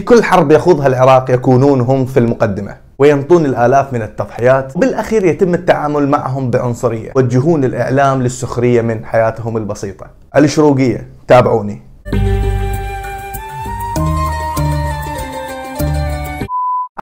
في كل حرب يخوضها العراق يكونون هم في المقدمة وينطون الآلاف من التضحيات وبالأخير يتم التعامل معهم بعنصرية يوجهون الإعلام للسخرية من حياتهم البسيطة. الشروقية تابعوني.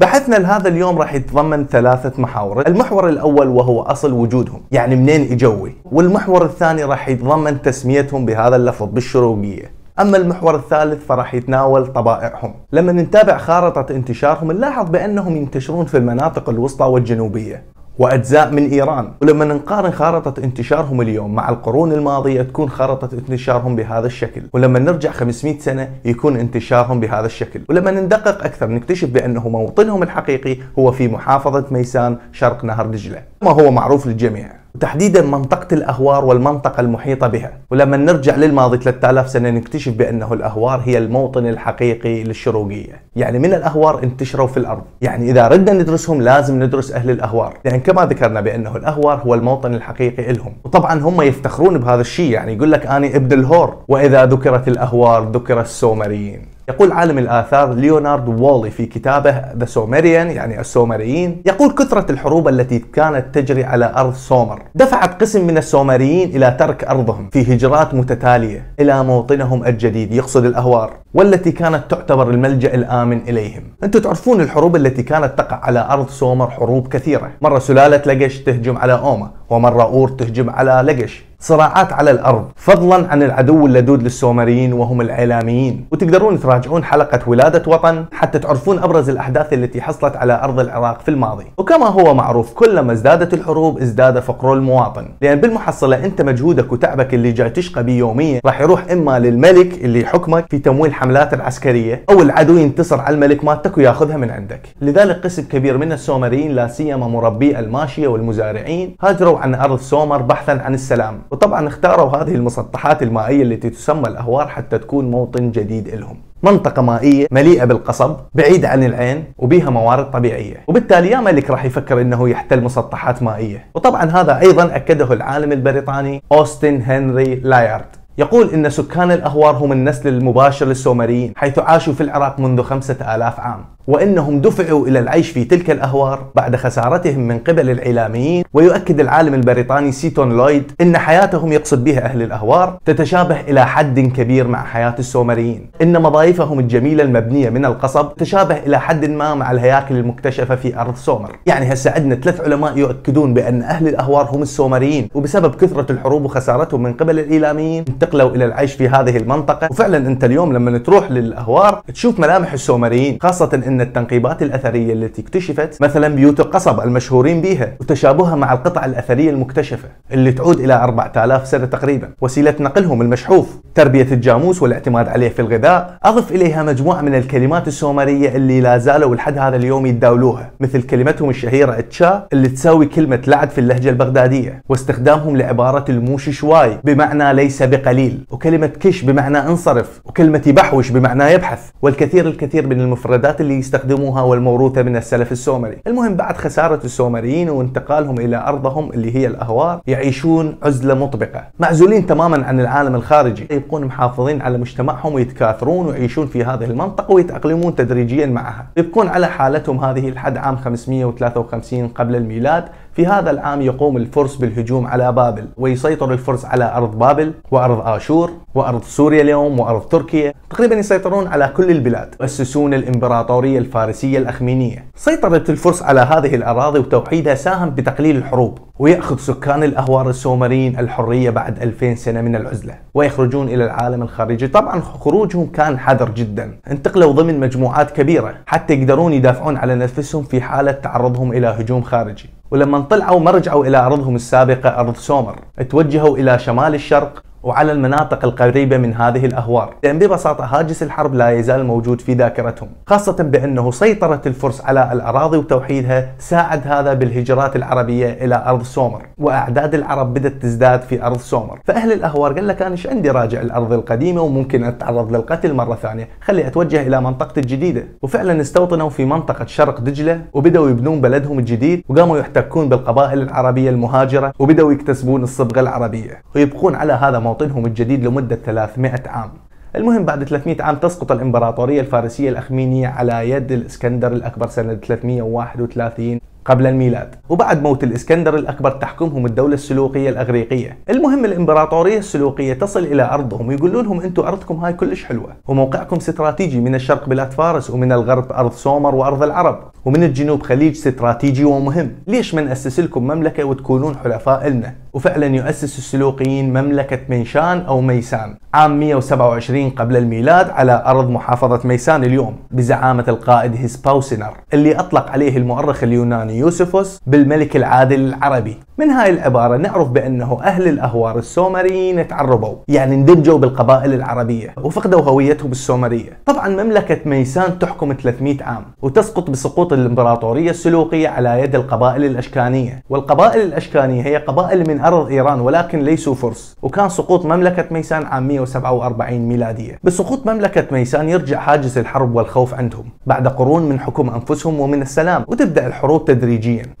بحثنا لهذا اليوم راح يتضمن ثلاثة محاور. المحور الأول وهو أصل وجودهم يعني منين إجوي والمحور الثاني راح يتضمن تسميتهم بهذا اللفظ بالشروقية. أما المحور الثالث فراح يتناول طبائعهم. لما نتابع خارطة انتشارهم نلاحظ بأنهم ينتشرون في المناطق الوسطى والجنوبية وأجزاء من إيران. ولما نقارن خارطة انتشارهم اليوم مع القرون الماضية تكون خارطة انتشارهم بهذا الشكل. ولما نرجع 500 سنة يكون انتشارهم بهذا الشكل. ولما ندقق أكثر نكتشف بأنه موطنهم الحقيقي هو في محافظة ميسان شرق نهر دجلة. ما هو معروف للجميع. وتحديدا منطقة الأهوار والمنطقة المحيطة بها. ولما نرجع للماضي 3000 سنة نكتشف بأنه الأهوار هي الموطن الحقيقي للشروقية. يعني من الأهوار انتشروا في الأرض. يعني إذا ردنا ندرسهم لازم ندرس أهل الأهوار. لأن يعني كما ذكرنا بأنه الأهوار هو الموطن الحقيقي لهم. وطبعا هم يفتخرون بهذا الشيء. يعني يقول لك أنا ابن الهور. وإذا ذكرت الأهوار ذكر السومريين. يقول عالم الآثار ليونارد وولي في كتابه The Sumerians يعني السومريين يقول كثرة الحروب التي كانت تجري على أرض سومر دفعت قسم من السومريين إلى ترك أرضهم في هجرات متتالية إلى موطنهم الجديد يقصد الأهوار والتي كانت تعتبر الملجأ الآمن إليهم. أنتم تعرفون الحروب التي كانت تقع على أرض سومر حروب كثيرة. مرة سلالة لقش تهجم على أوما ومرة أور تهجم على لقش صراعات على الأرض فضلا عن العدو اللدود للسومريين وهم العيلاميين وتقدرون تراجعون حلقة ولادة وطن حتى تعرفون أبرز الأحداث التي حصلت على أرض العراق في الماضي. وكما هو معروف كلما ازدادت الحروب ازداد فقر المواطن. لأن بالمحصلة أنت مجهودك وتعبك اللي جاي تشقى بيه يوميا راح يروح إما للملك اللي يحكمك في تمويل حملات العسكرية أو العدو ينتصر على الملك مالتك وياخذها من عندك. لذلك قسم كبير من السومريين لا سيما مربي الماشية والمزارعين هاجروا عن أرض سومر بحثا عن السلام. وطبعا اختاروا هذه المسطحات المائية التي تسمى الأهوار حتى تكون موطن جديد لهم. منطقة مائية مليئة بالقصب بعيدة عن العين وبيها موارد طبيعية. وبالتالي يا ملك راح يفكر إنه يحتل مسطحات مائية. وطبعا هذا أيضا أكده العالم البريطاني أوستن هنري لايارد. يقول إن سكان الأهوار هم النسل المباشر للسومريين حيث عاشوا في العراق منذ خمسة آلاف عام وإنهم دفعوا إلى العيش في تلك الأهوار بعد خسارتهم من قبل الإعلاميين. ويؤكد العالم البريطاني سيتون لويد إن حياتهم يقصد بها أهل الأهوار تتشابه إلى حد كبير مع حياة السومريين. إن مضايفهم الجميله المبنية من القصب تشابه إلى حد ما مع الهياكل المكتشفة في أرض سومر. يعني هسه عندنا ثلاث علماء يؤكدون بأن أهل الأهوار هم السومريين وبسبب كثرة الحروب وخسارتهم من قبل الإعلاميين انتقلوا إلى العيش في هذه المنطقة. وفعلا أنت اليوم لما تروح للأهوار تشوف ملامح السومريين خاصة إن التنقيبات الأثرية التي اكتشفت مثلا بيوت القصب المشهورين بها وتشابهها مع القطع الأثرية المكتشفة اللي تعود إلى 4000 سنة تقريبا. وسيلة نقلهم المشحوف تربية الجاموس والاعتماد عليه في الغذاء أضف إليها مجموعة من الكلمات السومرية اللي لا زالوا لحد هذا اليوم يتداولوها مثل كلمتهم الشهيرة تشا اللي تساوي كلمة لعد في اللهجة البغدادية واستخدامهم لعبارة الموش شواي بمعنى ليس بقليل. وكلمة كش بمعنى انصرف وكلمة بحوش بمعنى يبحث. والكثير الكثير من المفردات اللي يستخدموها والموروثة من السلف السومري. المهم بعد خسارة السومريين وانتقالهم إلى أرضهم اللي هي الأهوار يعيشون عزلة مطبقة. معزولين تماما عن العالم الخارجي. يبقون محافظين على مجتمعهم ويتكاثرون ويعيشون في هذه المنطقة ويتأقلمون تدريجيا معها. يبقون على حالتهم هذه لحد عام 553 قبل الميلاد في هذا العام يقوم الفرس بالهجوم على بابل ويسيطر الفرس على أرض بابل وأرض آشور وأرض سوريا اليوم وأرض تركيا. تقريبا يسيطرون على كل البلاد يؤسسون الإمبراطورية الفارسية الأخمينية. سيطرة الفرس على هذه الأراضي وتوحيدها ساهم بتقليل الحروب ويأخذ سكان الأهوار السومريين الحرية بعد 2000 سنة من العزلة ويخرجون إلى العالم الخارجي. طبعا خروجهم كان حذر جدا. انتقلوا ضمن مجموعات كبيرة حتى يقدرون يدافعون على نفسهم في حالة تعرضهم إلى هجوم خارجي. ولما طلعوا ما رجعوا إلى أرضهم السابقة أرض سومر. توجهوا إلى شمال الشرق وعلى المناطق القريبة من هذه الأهوار. لأن ببساطة هاجس الحرب لا يزال موجود في ذاكرتهم خاصة بأنه سيطرة الفرس على الأراضي وتوحيدها ساعد هذا بالهجرات العربية إلى أرض سومر وأعداد العرب بدأت تزداد في أرض سومر. فأهل الأهوار قال لك أنا إيش عندي راجع الأرض القديمة وممكن أتعرض للقتل مرة ثانية؟ خلي أتوجه إلى منطقتي الجديدة. وفعلا استوطنوا في منطقة شرق دجلة وبدأوا يبنون بلدهم الجديد وقاموا يحتكون بالقبائل العربية المهاجرة وبدأوا يكتسبون الصبغة العربية ويبقون على هذا موطنهم الجديد لمدة 300 عام. المهم بعد 300 عام تسقط الإمبراطورية الفارسية الأخمينية على يد الإسكندر الأكبر سنة 331 قبل الميلاد. وبعد موت الإسكندر الأكبر تحكمهم الدولة السلوقية الأغريقية. المهم الإمبراطورية السلوقية تصل إلى أرضهم. ويقولون لهم أنتم أرضكم هاي كلش حلوة. وموقعكم استراتيجي من الشرق بلاد فارس ومن الغرب أرض سومر وأرض العرب. ومن الجنوب خليج استراتيجي ومهم. ليش ما نأسس لكم مملكة وتكونون حلفاء إلنا وفعلا يؤسس السلوقيين مملكة ميشان أو ميسان. عام 127 قبل الميلاد على أرض محافظة ميسان اليوم بزعامة القائد هيسباوسينز اللي أطلق عليه المؤرخ اليوناني يوسفوس بالملك العادل العربي. من هاي العبارة نعرف بأنه أهل الأهوار السومريين تعربوا يعني اندمجوا بالقبائل العربية وفقدوا هويتهم السومرية. طبعا مملكة ميسان تحكم 300 عام وتسقط بسقوط الإمبراطورية السلوقية على يد القبائل الأشكانية. والقبائل الأشكانية هي قبائل من أرض إيران ولكن ليسوا فرس. وكان سقوط مملكة ميسان عام 147 ميلادية. بسقوط مملكة ميسان يرجع حاجز الحرب والخوف عندهم بعد قرون من حكم أنفسهم ومن السلام. وتبدأ الحروب تدريجيا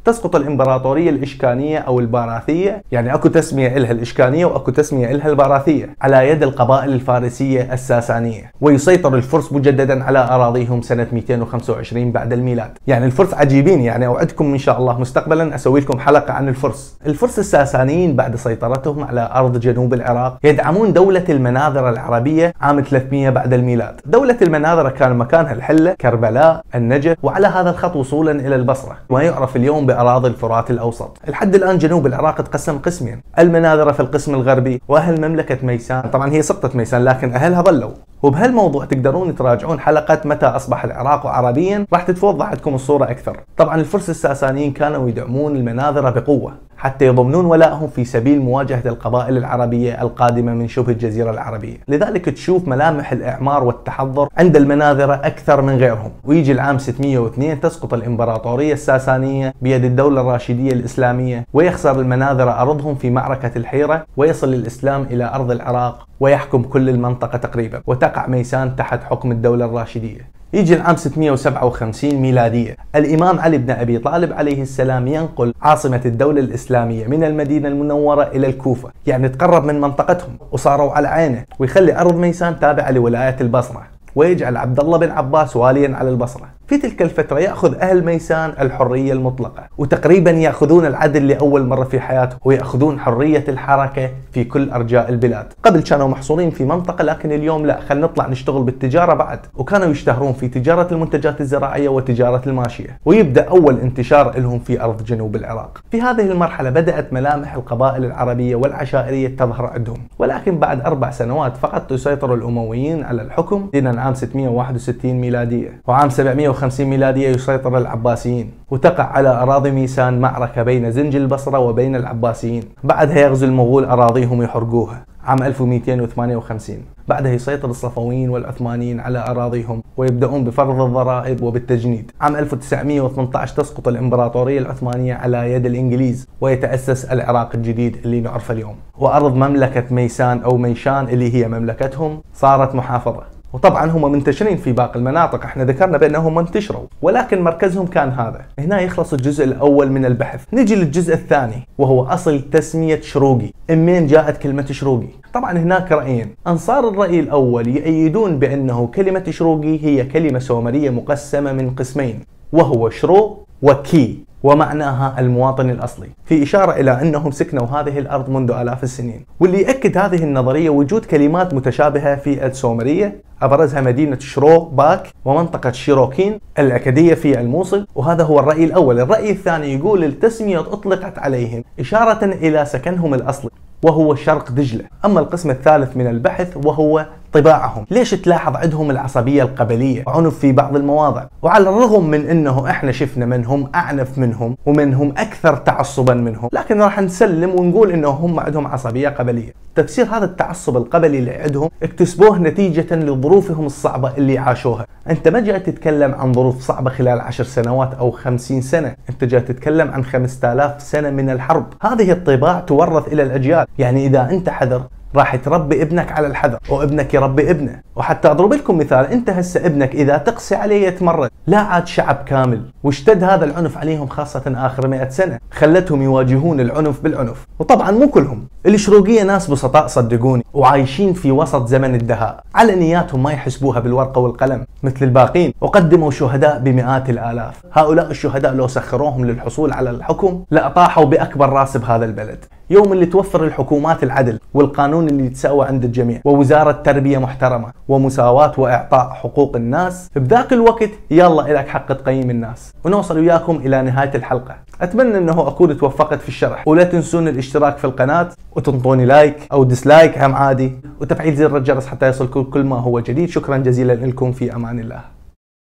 تسقط الإمبراطورية الإشكانية أو الباراثية يعني أكو تسمية إلها الإشكانية وأكو تسمية إلها الباراثية على يد القبائل الفارسية الساسانية. ويسيطر الفرس مجددا على أراضيهم سنة 225 بعد الميلاد. يعني الفرس عجيبين يعني أوعدكم إن شاء الله مستقبلا أسوي لكم حلقة عن الفرس. الفرس الساسانيين بعد سيطرتهم على أرض جنوب العراق يدعمون دولة المناذرة العربية عام 300 بعد الميلاد. دولة المناذرة كان مكانها الحلة كربلاء النجف وعلى هذا الخط وصولا إلى البصرة. ما يعرف اليوم بأراضي الفرات الأوسط. الحد الآن جنوب العراق تقسم قسمين. المناذرة في القسم الغربي وأهل مملكة ميسان. طبعا هي سقطت ميسان لكن أهلها ظلوا. وبهالموضوع تقدرون تراجعون حلقة متى أصبح العراق عربيا؟ راح تتوضح عندكم الصورة أكثر. طبعا الفرس الساسانيين كانوا يدعمون المناذرة بقوة. حتى يضمنون ولائهم في سبيل مواجهة القبائل العربية القادمة من شبه الجزيرة العربية. لذلك تشوف ملامح الإعمار والتحضر عند المناذرة أكثر من غيرهم. ويجي العام 602 تسقط الإمبراطورية الساسانية بيد الدولة الراشدية الإسلامية ويخسر المناذرة أرضهم في معركة الحيرة ويصل الإسلام إلى أرض العراق ويحكم كل المنطقة تقريبا. وتقع ميسان تحت حكم الدولة الراشدية. يجي العام 657 ميلادية. الإمام علي بن أبي طالب عليه السلام ينقل عاصمة الدولة الإسلامية من المدينة المنورة إلى الكوفة. يعني تقرب من منطقتهم وصاروا على عينه ويخلي أرض ميسان تابعة لولاية البصرة. ويجعل عبد الله بن عباس واليا على البصرة. في تلك الفترة يأخذ أهل ميسان الحرية المطلقة وتقريبا يأخذون العدل لأول مرة في حياتهم ويأخذون حرية الحركة في كل أرجاء البلاد. قبل كانوا محصورين في منطقة لكن اليوم لا خلينا نطلع نشتغل بالتجارة بعد. وكانوا يشتهرون في تجارة المنتجات الزراعية وتجارة الماشية. ويبدأ أول انتشار لهم في أرض جنوب العراق. في هذه المرحلة بدأت ملامح القبائل العربية والعشائرية تظهر عندهم. ولكن بعد أربع سنوات فقط يسيطر الأمويين على الحكم دينا عام 661 ميلادية. وعام 750 150 ميلادية يسيطر العباسيين وتقع على أراضي ميسان معركة بين زنج البصرة وبين العباسيين. بعدها يغزو المغول أراضيهم ويحرقوها عام 1258 بعدها يسيطر الصفويين والعثمانيين على أراضيهم ويبدأون بفرض الضرائب وبالتجنيد. عام 1918 تسقط الإمبراطورية العثمانية على يد الإنجليز ويتأسس العراق الجديد اللي نعرفه اليوم. وأرض مملكة ميسان أو ميشان اللي هي مملكتهم صارت محافظة. وطبعا هم منتشرين في باقي المناطق. إحنا ذكرنا بأنهم انتشروا ولكن مركزهم كان هذا. هنا يخلص الجزء الأول من البحث. نجي للجزء الثاني وهو أصل تسمية شروقي. منين جاءت كلمة شروقي؟ طبعا هناك رأيين. أنصار الرأي الأول يأيدون بأنه كلمة شروقي هي كلمة سومرية مقسمة من قسمين وهو شرو وكي. ومعناها المواطن الأصلي. في إشارة إلى أنهم سكنوا هذه الأرض منذ آلاف السنين. واللي يأكد هذه النظرية وجود كلمات متشابهة في السومرية. أبرزها مدينة شرو باك ومنطقة شيروكين الأكدية في الموصل وهذا هو الرأي الأول. الرأي الثاني يقول التسمية أطلقت عليهم إشارة إلى سكنهم الأصلي وهو شرق دجلة. أما القسم الثالث من البحث وهو طباعهم. ليش تلاحظ عندهم العصبية القبلية؟ وعنف في بعض المواضع. وعلى الرغم من إنه إحنا شفنا منهم أعنف منهم ومنهم أكثر تعصبا منهم لكن راح نسلم ونقول إنه هم عندهم عصبية قبلية. تفسير هذا التعصب القبلي اللي عندهم اكتسبوه نتيجة لظروفهم الصعبة اللي عاشوها. أنت ما جاي تتكلم عن ظروف صعبة خلال عشر سنوات أو خمسين سنة. أنت جاي تتكلم عن خمسة آلاف سنة من الحرب. هذه الطباع تورث إلى الأجيال. يعني إذا أنت حذر راح تربي ابنك على الحذر. وابنك يربي ابنه. وحتى أضرب لكم مثال أنت هسه ابنك إذا تقسي عليه يتمرد لا عاد شعب كامل. واشتد هذا العنف عليهم خاصة آخر 100 سنة. خلتهم يواجهون العنف بالعنف. وطبعا مو كلهم. الشروقية ناس بسطاء صدقوني وعايشين في وسط زمن الدهاء. على نياتهم ما يحسبوها بالورقة والقلم مثل الباقين. وقدموا شهداء بمئات الآلاف. هؤلاء الشهداء لو سخروهم للحصول على الحكم لأطاحوا بأكبر راس بهذا البلد. يوم اللي توفر الحكومات العدل والقانون اللي يتساوى عند الجميع ووزارة تربية محترمة ومساواة وإعطاء حقوق الناس بذاك الوقت يلا إلك حق تقيم الناس. ونوصل وياكم إلى نهاية الحلقة. أتمنى أنه أكون توفقت في الشرح. ولا تنسون الاشتراك في القناة وتنطوني like أو dislike هم عادي. وتفعيل زر الجرس حتى يصلكم كل ما هو جديد. شكرا جزيلا لكم في أمان الله.